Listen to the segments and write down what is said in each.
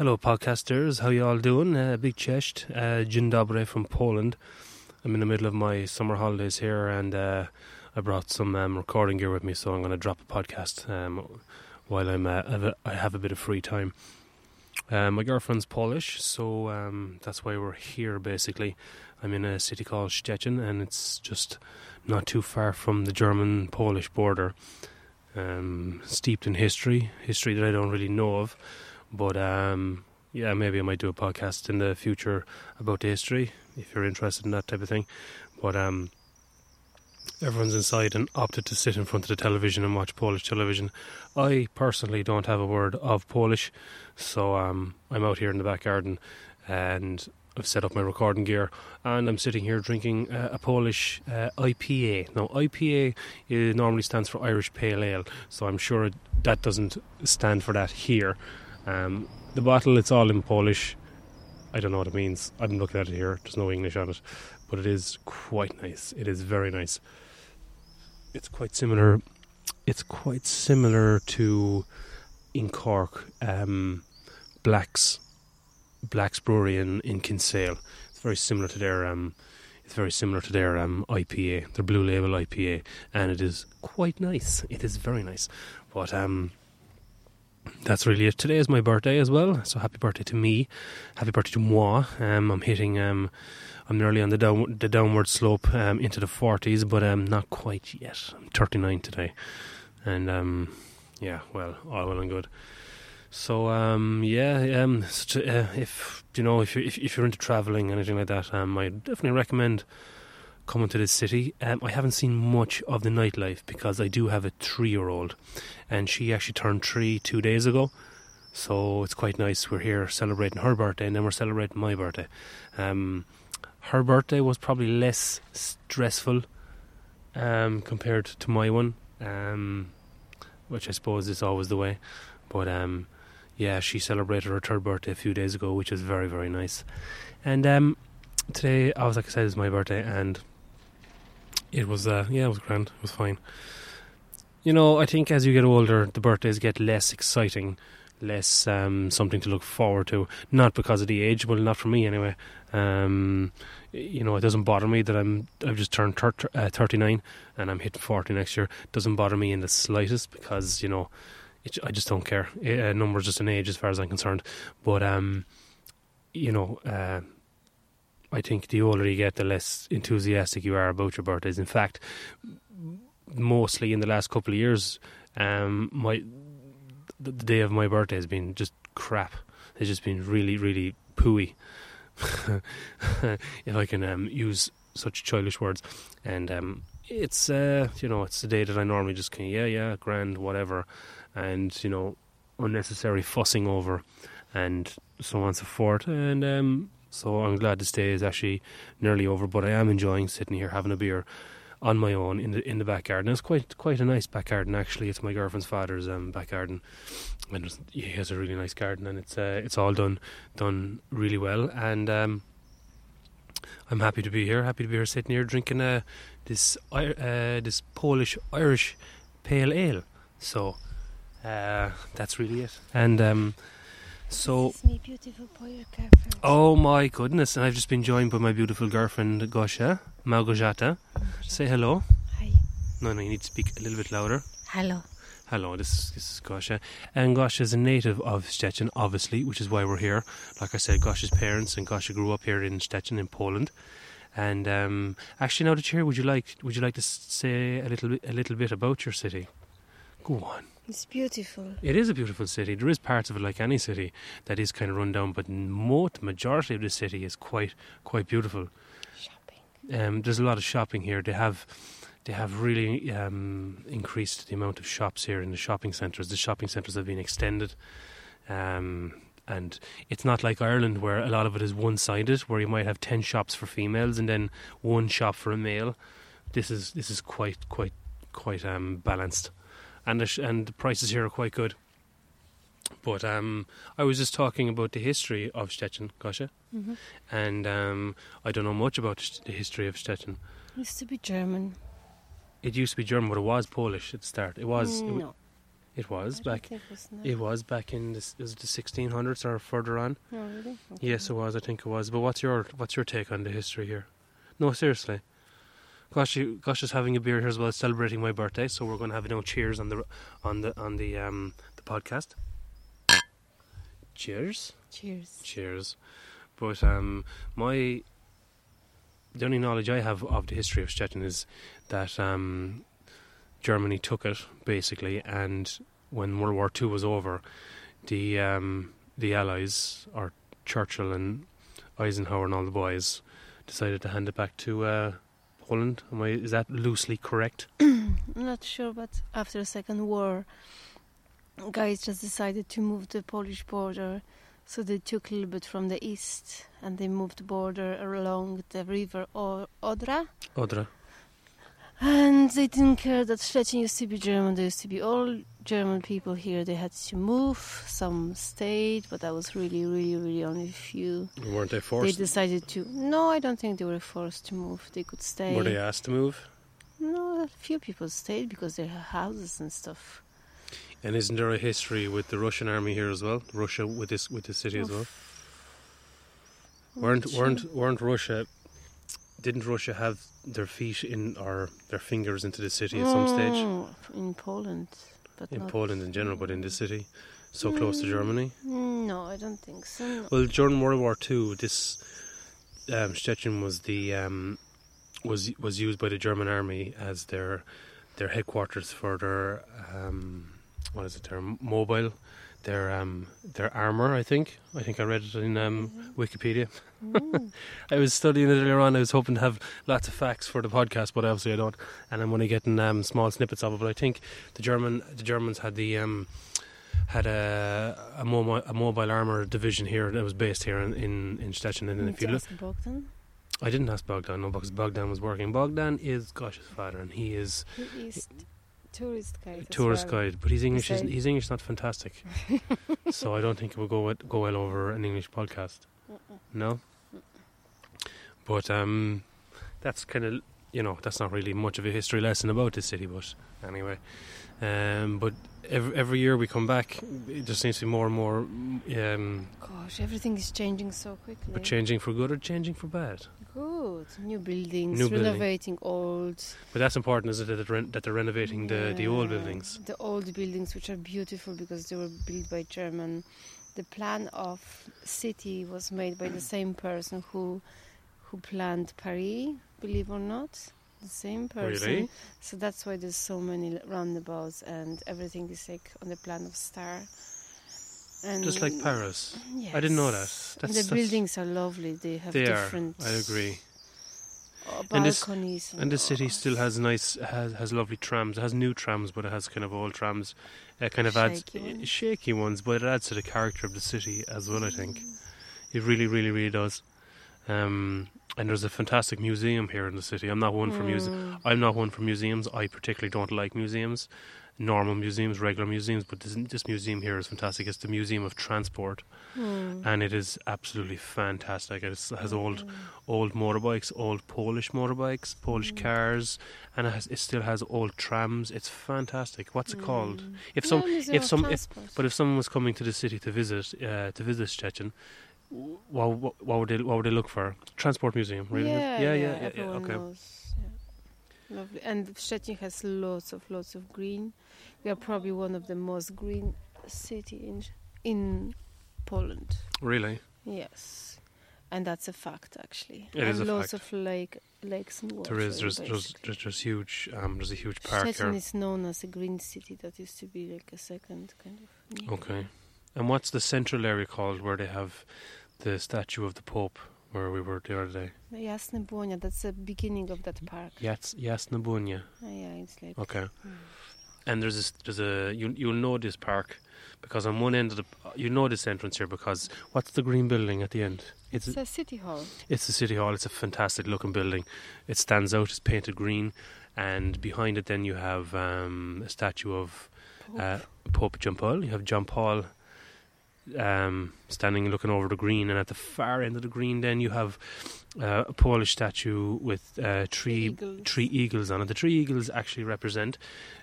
Hello, podcasters. How you all doing? Uh, big chest. Uh, from Poland. I'm in the middle of my summer holidays here, and uh, I brought some um, recording gear with me, so I'm going to drop a podcast um, while I'm uh, have have a bit of free time. Uh, my girlfriend's Polish, so um, that's why we're here. Basically, I'm in a city called Szczecin, and it's just not too far from the German-Polish border. Um, steeped in history, history that I don't really know of. But um, yeah, maybe I might do a podcast in the future about the history if you're interested in that type of thing. But um, everyone's inside and opted to sit in front of the television and watch Polish television. I personally don't have a word of Polish, so um, I'm out here in the back garden and I've set up my recording gear and I'm sitting here drinking uh, a Polish uh, IPA. Now, IPA uh, normally stands for Irish Pale Ale, so I'm sure that doesn't stand for that here. Um, the bottle, it's all in Polish. I don't know what it means. I'm looking at it here. There's no English on it, but it is quite nice. It is very nice. It's quite similar. It's quite similar to in Cork, um, Black's Black's Brewery in in Kinsale. It's very similar to their um, it's very similar to their um, IPA, their Blue Label IPA, and it is quite nice. It is very nice, but um, that's really it. Today is my birthday as well, so happy birthday to me. Happy birthday to moi. Um, I'm hitting. Um, I'm nearly on the down the downward slope um, into the 40s, but um, not quite yet. I'm 39 today, and um, yeah, well, all well and good. So um, yeah, um, uh, if you know if you if, if you're into traveling anything like that, um, I definitely recommend coming to this city. Um, I haven't seen much of the nightlife because I do have a three-year-old, and she actually turned three two days ago. So it's quite nice. We're here celebrating her birthday, and then we're celebrating my birthday. Um, her birthday was probably less stressful um, compared to my one, um, which I suppose is always the way. But um, yeah, she celebrated her third birthday a few days ago, which was very very nice. And um, today, I was like I said, it's my birthday, and it was uh, yeah, it was grand. It was fine. You know, I think as you get older, the birthdays get less exciting, less um, something to look forward to. Not because of the age, well, not for me anyway. Um, you know, it doesn't bother me that I'm I've just turned uh, 39 and I'm hitting 40 next year. It doesn't bother me in the slightest because you know, it, I just don't care. A number's just an age as far as I'm concerned. But um, you know, uh, I think the older you get, the less enthusiastic you are about your birthdays. In fact, mostly in the last couple of years, um, my the, day of my birthday has been just crap. It's just been really, really pooey. if I can um, use such childish words, and um, it's uh, you know it's the day that I normally just can yeah yeah grand whatever, and you know unnecessary fussing over, and so on and so forth, and um, so I'm glad this day is actually nearly over, but I am enjoying sitting here having a beer on my own in the in the back garden. It's quite quite a nice back garden actually. It's my girlfriend's father's um, back garden, and he has a really nice garden, and it's uh, it's all done done really well. And um, I'm happy to be here. Happy to be here sitting here drinking uh, this uh, this Polish Irish pale ale. So uh, that's really it. And um, so. My beautiful boy. Oh my goodness! And I've just been joined by my beautiful girlfriend Gosha Małgorzata. Say hello. Hi. No, no, you need to speak a little bit louder. Hello. Hello, this is, this is Gosha. And Gosha is a native of Szczecin, obviously, which is why we're here. Like I said, Gosha's parents and Gosha grew up here in Szczecin in Poland. And um, actually, now that you're here, would you like would you like to say a little bit, a little bit about your city? Go on. It's beautiful. It is a beautiful city. There is parts of it, like any city, that is kind of run down, but most majority of the city is quite quite beautiful. Shopping. Um, there's a lot of shopping here. They have they have really um, increased the amount of shops here in the shopping centres. The shopping centres have been extended, um, and it's not like Ireland where a lot of it is one-sided, where you might have ten shops for females and then one shop for a male. This is this is quite quite quite um, balanced, and the sh- and the prices here are quite good. But um, I was just talking about the history of Szczecin, Gosha, hmm and um, I don't know much about the history of Szczecin. Used to be German. It used to be German, but it was Polish at the start. It was. it Mm, w- no. It was I back. it was. It was back in the, s- is it the 1600s or further on. No, really? Okay. Yes, it was. I think it was. But what's your what's your take on the history here? No, seriously. Gosha, Gosha is having a beer here as well, celebrating my birthday. So we're going to have you know cheers on the on the on the um the podcast. Cheers, Cheers. cheers. But um, my the only knowledge I have of the history of Stettin is that um, Germany took it basically, and when World War Two was over, the um, the Allies or Churchill and Eisenhower and all the boys decided to hand it back to uh, Poland. Am I, is that loosely correct? I'm not sure, but after the Second War, guys just decided to move the Polish border. So they took a little bit from the east and they moved the border along the river o- Odra. Odra. And they didn't care that Stettin used to be German. they used to be all German people here. They had to move. Some stayed, but that was really, really, really only a few. Weren't they forced? They decided to. No, I don't think they were forced to move. They could stay. Were they asked to move? No, a few people stayed because they had houses and stuff. And isn't there a history with the Russian army here as well? Russia with this with the city as well. Weren't sure. weren't weren't Russia? Didn't Russia have their feet in or their fingers into the city at some stage in Poland, but in. Poland in general, but in the city, so close to Mm. Germany? No, I don't think so. no. Well, during World War Two, this um, Stettin was the um, was was used by the German army as their their headquarters for their um, what is it? Their mobile, their um, their armor. I think. I think I read it in um, Wikipedia. Mm. I was studying it earlier on. I was hoping to have lots of facts for the podcast, but obviously I don't. And I'm only getting um, small snippets of it. But I think the German the Germans had the um, had a a mobile, a mobile armor division here that was based here in in, in Stettin. And if you look, Bogdan. I didn't ask Bogdan, no, because Bogdan was working. Bogdan is Gosh's father, and he is He is tourist guide. tourist well. guide. But his English is his English not fantastic, so I don't think it will go go well over an English podcast. Mm-mm. No. But um, that's kind of you know that's not really much of a history lesson about this city, but anyway. Um, but every every year we come back, it just seems to be more and more um, Gosh, everything is changing so quickly. but changing for good or changing for bad. Good. New buildings, New building. renovating old. But that's important, is it? That they're, that they're renovating the, the old buildings. The old buildings, which are beautiful because they were built by German. The plan of city was made by the same person who who planned Paris. Believe or not, the same person. Really? So that's why there's so many roundabouts and everything is like on the plan of star. And Just like Paris. Yes. I didn't know that. And the that's- buildings are lovely. They have They are. I agree. uh, And this- balconies. And the city still has nice, has has lovely trams. It has new trams, but it has kind of old trams. It kind of adds Shaky ones. shaky ones, but it adds to the character of the city as well. I think it really, really, really does. Um, and there's a fantastic museum here in the city. I'm not one for. Mm. I'm not one for museums. I particularly don't like museums, normal museums, regular museums. But this, this museum here is fantastic. It's the Museum of Transport, Mm. and it is absolutely fantastic. It has old, Mm. old motorbikes, old Polish motorbikes, Polish Mm. cars, and it, has, it still has old trams. It's fantastic. What's it called? Mm. If some, if some, if, but if someone was coming to the city to visit, uh, to visit Szczecin, what, what, what would they, what would they look for? Transport museum, really? Yeah, yeah, yeah, yeah, yeah, everyone okay. knows. Lovely. And Szczecin has lots of lots of green. We are probably one of the most green city in in Poland. Really? Yes. And that's a fact, actually. It and is a lots fact. of lake, lakes and water. There is. There's, there's, there's, there's huge. Um, there's a huge park Szczecin here. is known as a green city. That used to be like a second kind of. name. Okay. And what's the central area called where they have the statue of the Pope, where we were the other day? Jasne Błonia, that's the beginning of that park. Yats Jasna Bunia. Ah, yeah, it's like. Okay. Mm. And there's this, there's a you you'll know this park because on one end of the you know this entrance here because what's the green building at the end? It's a city hall. It's the city hall. It's a fantastic looking building. It stands out. It's painted green, and behind it then you have um, a statue of uh, Pope John Paul. You have John Paul um, standing looking over the green, and at the far end of the green, then you have uh, a Polish statue with uh, three Eagles. three eagles on it. The three eagles actually represent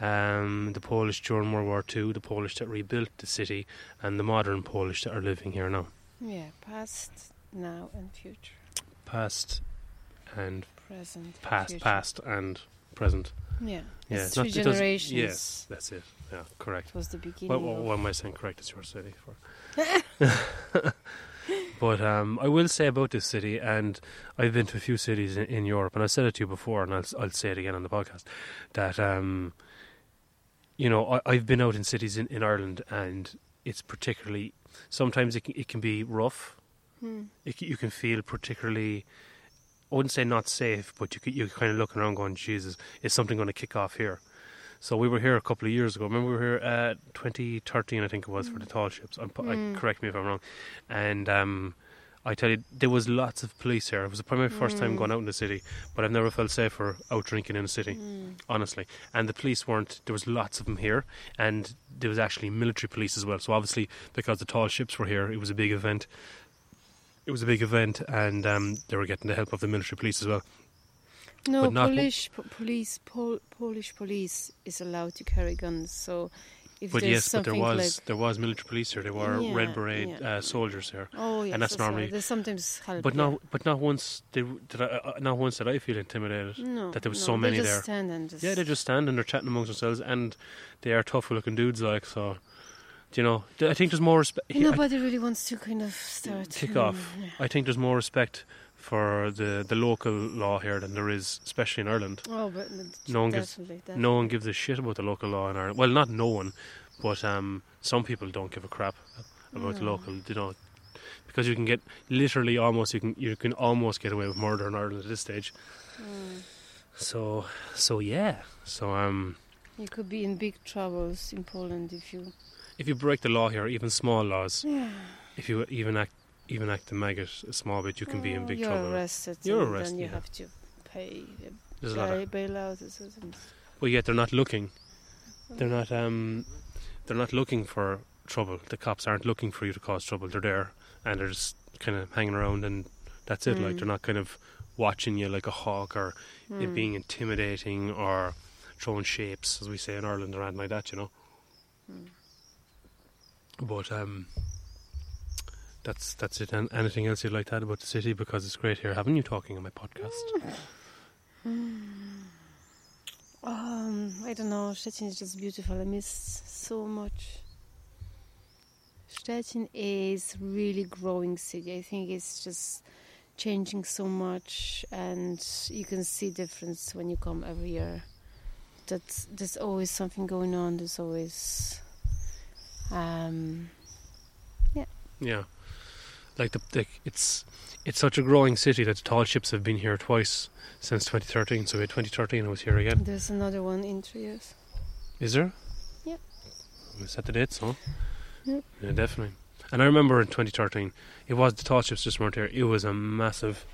um, the Polish during World War Two, the Polish that rebuilt the city, and the modern Polish that are living here now, Yeah, past, now, and future. past and Present. past, future. past and present. Yeah. Yeah, It's three generations. yes. That's it. Yeah, correct. It was the beginning. What, what, what am I saying correct? It's your city. For. but um, I will say about this city, and I've been to a few cities in, in Europe, and I've said it to you before, and I'll, I'll say it again on the podcast, that, um, you know, I, I've been out in cities in, in Ireland, and it's particularly, sometimes it can, it can be rough. Hmm. It, you can feel particularly, I wouldn't say not safe, but you, you're kind of looking around going, Jesus, is something going to kick off here? So we were here a couple of years ago. Remember, we were here uh, 2013, I think it was, for the tall ships. I'm, Mm. I, correct me if I'm wrong. And um, I tell you, there was lots of police here. It was probably my first time Mm. going out in the city, but I've never felt safer out drinking in the city, Mm. honestly. And the police weren't. There was lots of them here, and there was actually military police as well. So obviously, because the tall ships were here, it was a big event. It was a big event, and um, they were getting the help of the military police as well. No, But Polish po- police, Pol- Polish police is allowed to carry guns. So if But there's yes, but there was like, there was military police here. There were Yeah, Red Beret yeah. uh, soldiers here. oh yes, that's right. normally- There's sometimes help. But yeah. not, but not once did, did I, uh, not once did I feel intimidated. no, that there was no, so many they just there. Stand and just Yeah, they just stand and they're chatting amongst themselves, and they are tough looking dudes. Like so, do you know? I think there's more respect. Nobody really wants to kind of start Kick off. I think there's more respect for the the local law here than there is, especially in Ireland. Oh, but No one gives- definitely, No one gives a shit about the local law in Ireland. Well, not no one, but um, some people don't give a crap about the No. local. You know, because you can get literally almost you can you can almost get away with murder in Ireland at this stage. Mm. So so yeah. So um, You could be in big troubles in Poland if you. if you break the law here, even small laws, Yeah. if you even act even act the maggot a small bit, you can be in big you're trouble. arrested. You're and arrested, Then you yeah. have to pay There's a lot of, bail, bailout. or yet they're not looking. They're not um, they're not looking for trouble. The cops aren't looking for you to cause trouble. They're there and they're just kind of hanging around, and that's it. Like Mm. they're not kind of watching you like a hawk or it Mm. being intimidating or throwing shapes, as we say in Ireland, or anything like that. You know. Mm. But um, that's that's it. And anything else you'd like to add about the city? Because it's great here having you talking on my podcast. Um, I don't know. Stettin is just beautiful. I miss so much. Stettin is really growing city. I think it's just changing so much, and you can see difference when you come every year. That there's always something going on. There's always, um, yeah. Yeah, like the, the it's it's such a growing city that the tall ships have been here twice since 2013. So in 2013 I was here again. there's another one in three years. Is there? Yeah. We set the dates, huh? Yep. Yeah, definitely. And I remember in 2013, it was the tall ships just weren't here. It was a massive,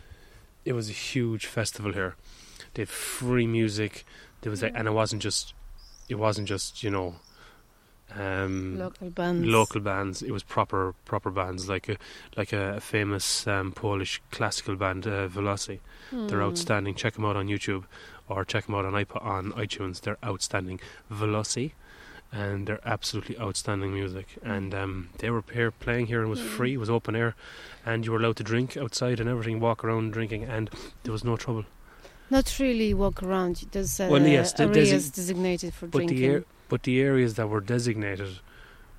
it was a huge festival here. They had free music. There was, a, and it wasn't just, it wasn't just you know, um, Local bands. local bands. It was proper proper bands like a like a, famous um, Polish classical band, uh, Velocity. They're Hmm. outstanding. Check them out on YouTube or check them out on iPod, on iTunes. They're outstanding. Velocity. And they're absolutely outstanding music. And um, they were here playing here and it was Mm. free, it was open air, and you were allowed to drink outside and everything, walk around drinking, and there was no trouble. Not really walk around. There's uh, Well, yes, the areas desi- designated for drinking. the air, but the areas that were designated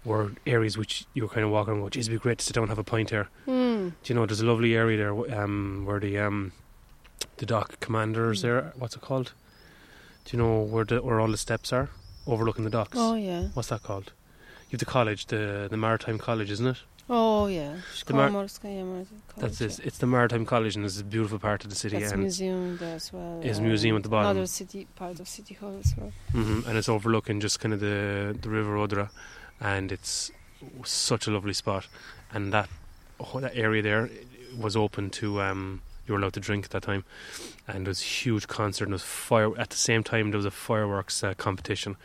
were areas which you were kind of walking around. Geez, it'd be great to sit down and have a pint here. Hmm. Do you know there's a lovely area there um, where the um, the dock commanders Mm. there. What's it called? Do you know where the where all the steps are overlooking the docks? Oh yeah. What's that called? You have the college, the the maritime college, isn't it? Oh yeah. The mar- That's it. It's the maritime college, and it's a beautiful part of the city, That's and museum there as well. Is museum at the bottom. Another city part of City Hall as well. hmm and it's overlooking just kind of the the River Odra, and it's such a lovely spot, and that oh, that area there was open to um you were allowed to drink at that time, and there was a huge concert and there was fire at the same time there was a fireworks uh, competition,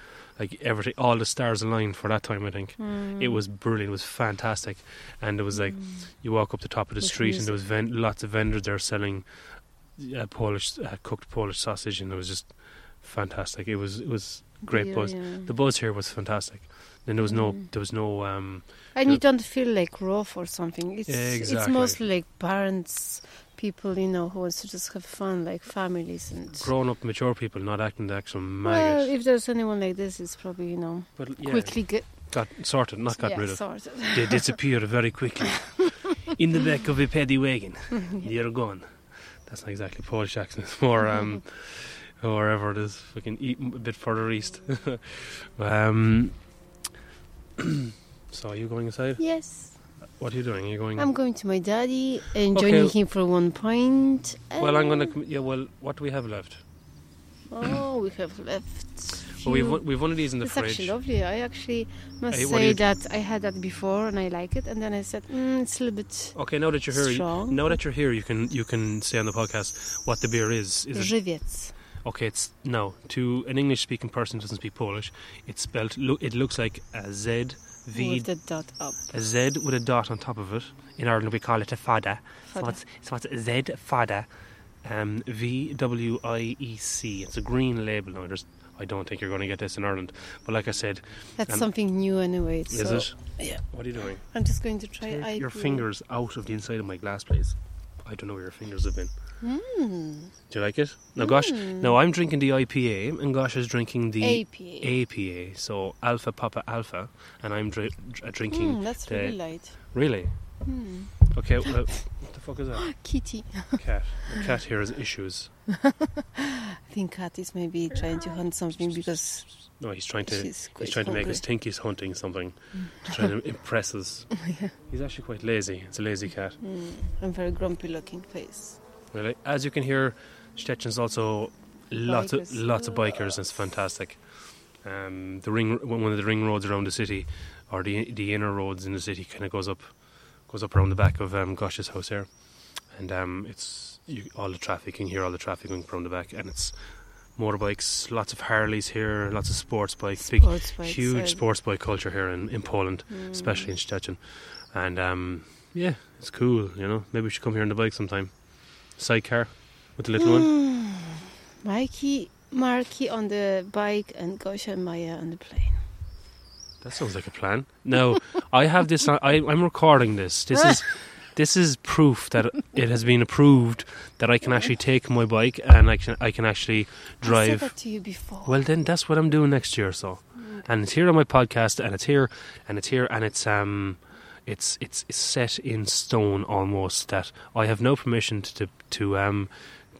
like everything, all the stars aligned for that time. I think Mm. it was brilliant. It was fantastic, and it was like Mm. you walk up the top of the With street and there was ven- lots of vendors there selling uh, Polish uh, cooked Polish sausage, and it was just fantastic. It was it was great Beer, buzz. yeah. The buzz here was fantastic. Then there was no Mm. there was no um, and Yeah. you don't feel like rough or something. It's it's mostly like parents, people you know who wants to just have fun, like families and. grown up mature people not acting the actual Well, if there's anyone like this, it's probably you know but yeah, quickly get got sorted, not got yeah, rid of. sorted. They disappear very quickly. In the back of a paddy wagon. You're gone. That's not exactly Polish accent. It's more um, wherever it is, fucking eat a bit further east. um, so are you going inside? yes, What are you doing? Are you going? I'm going to my daddy and joining Okay. him for one pint. well, I'm gonna. Yeah. Well, what do we have left? Oh, we have left. Well, we've one, we've one of these in the it's fridge. actually lovely. I actually must Hey, say that I had that before and I like it, and then I said mm, it's a little bit Okay, now that you're here, you- strong. now that you're here, you can you can say on the podcast what the beer is. Is it Okay, it's no to an English-speaking person who doesn't speak Polish. It's spelled. Lo, it looks like a Z V with the dot up. a Z with a dot on top of it. In Ireland, we call it a fada. So Fada. it's so it's Z fada, um, V W I E C. It's a green label now. There's, I don't think you're going to get this in Ireland, but like I said, That's and- something new anyway. is it? Yeah. What are you doing? I'm just going to try Take your fingers out of the inside of my glass, please. I don't know where your fingers have been. Mm. Do you like it? Now, gosh, Mm. now I'm drinking the IPA, and Gosha is drinking the APA. APA, so Alpha Papa Alpha, and I'm dri- dr- drinking. Mm, that's the- really light. Really? Mm. Okay, well, what the fuck is that? Kitty. Cat. The cat here has issues. I think Kat is maybe trying to hunt something because No, he's trying to. He's trying to make us think he's hunting something. He's trying to impress us. yeah. He's actually quite lazy. It's a lazy cat. Mm. I'm very grumpy looking face. Really, as you can hear, Szczecin's also lots Bikers. of lots of bikers. It's fantastic. Um, the ring, one of the ring roads around the city, or the the inner roads in the city, kind of goes up, goes up around the back of um, Gosh's house here, and um, it's you, all the traffic. You can hear all the traffic going from the back, and it's motorbikes, lots of Harleys here, lots of sports bikes, big, bikes, huge sports bike culture here in, in Poland, mm. especially in Szczecin, and um, yeah, it's cool. You know, maybe we should come here on the bike sometime. Sidecar with the little one. Mikey, Marky on the bike and Gosha and Maya on the plane. That sounds like a plan. No, I have this. I, I'm recording this. This is this is proof that it has been approved that I can actually take my bike and I can I can actually I said drive. that to you before. Well, then that's what I'm doing next year. So, and it's here on my podcast, and it's here, and it's here, and it's um, it's it's, set in stone almost that I have no permission to to um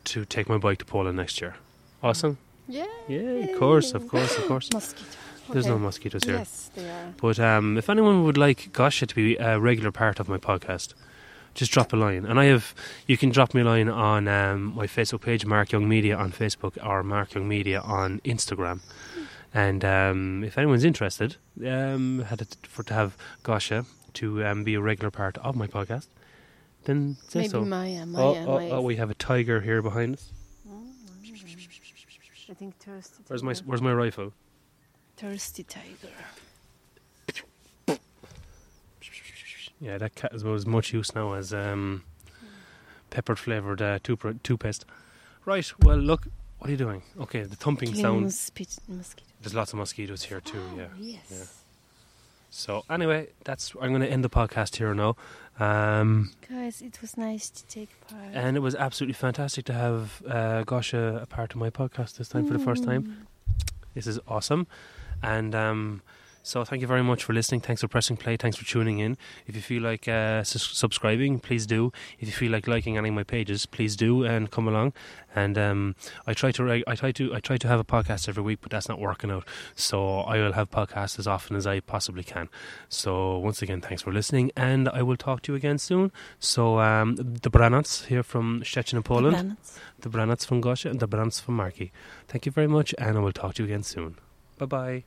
to take my bike to Poland next year. Awesome. yeah. Yeah, of course, of course, of course. Mosquito. There's no mosquitoes here. Yes, they are. But um, if anyone would like Gosha to be a regular part of my podcast, just drop a line. And I have, you can drop me a line on um, my Facebook page, Mark Young Media on Facebook, or Mark Young Media on Instagram. And um, if anyone's interested, um, had it for to have Gosha to um, be a regular part of my podcast, then say Maybe so. Maya. Maya. Oh, oh, Maya. oh, we have a tiger here behind us. I think thirsty. Where's my tiger. Where's my rifle? thirsty tiger? Yeah, that cat is about as much use now as um, peppered flavoured uh, toothbr- toothpaste. Right, well, look, what are you doing? Okay, the thumping Killing sound. mosquito. mosquito. There's lots of mosquitoes here too, yeah. Oh, yes. yeah. So, anyway, that's I'm going to end the podcast here now. Um, Guys, it was nice to take part. and it was absolutely fantastic to have uh, Gosha a part of my podcast this time for the first time. Mm. This is awesome. And um, so, thank you very much for listening. Thanks for pressing play. Thanks for tuning in. If you feel like uh, sus- subscribing, please do. If you feel like liking any of my pages, please do and come along. And um, I try to I try to I try to have a podcast every week, but that's not working out. So I will have podcasts as often as I possibly can. So once again, thanks for listening, and I will talk to you again soon. So um, the Branats here from Szczecin in Poland, the Branats from Gosha, and the Branats from Marki. Thank you very much, and I will talk to you again soon. Bye bye.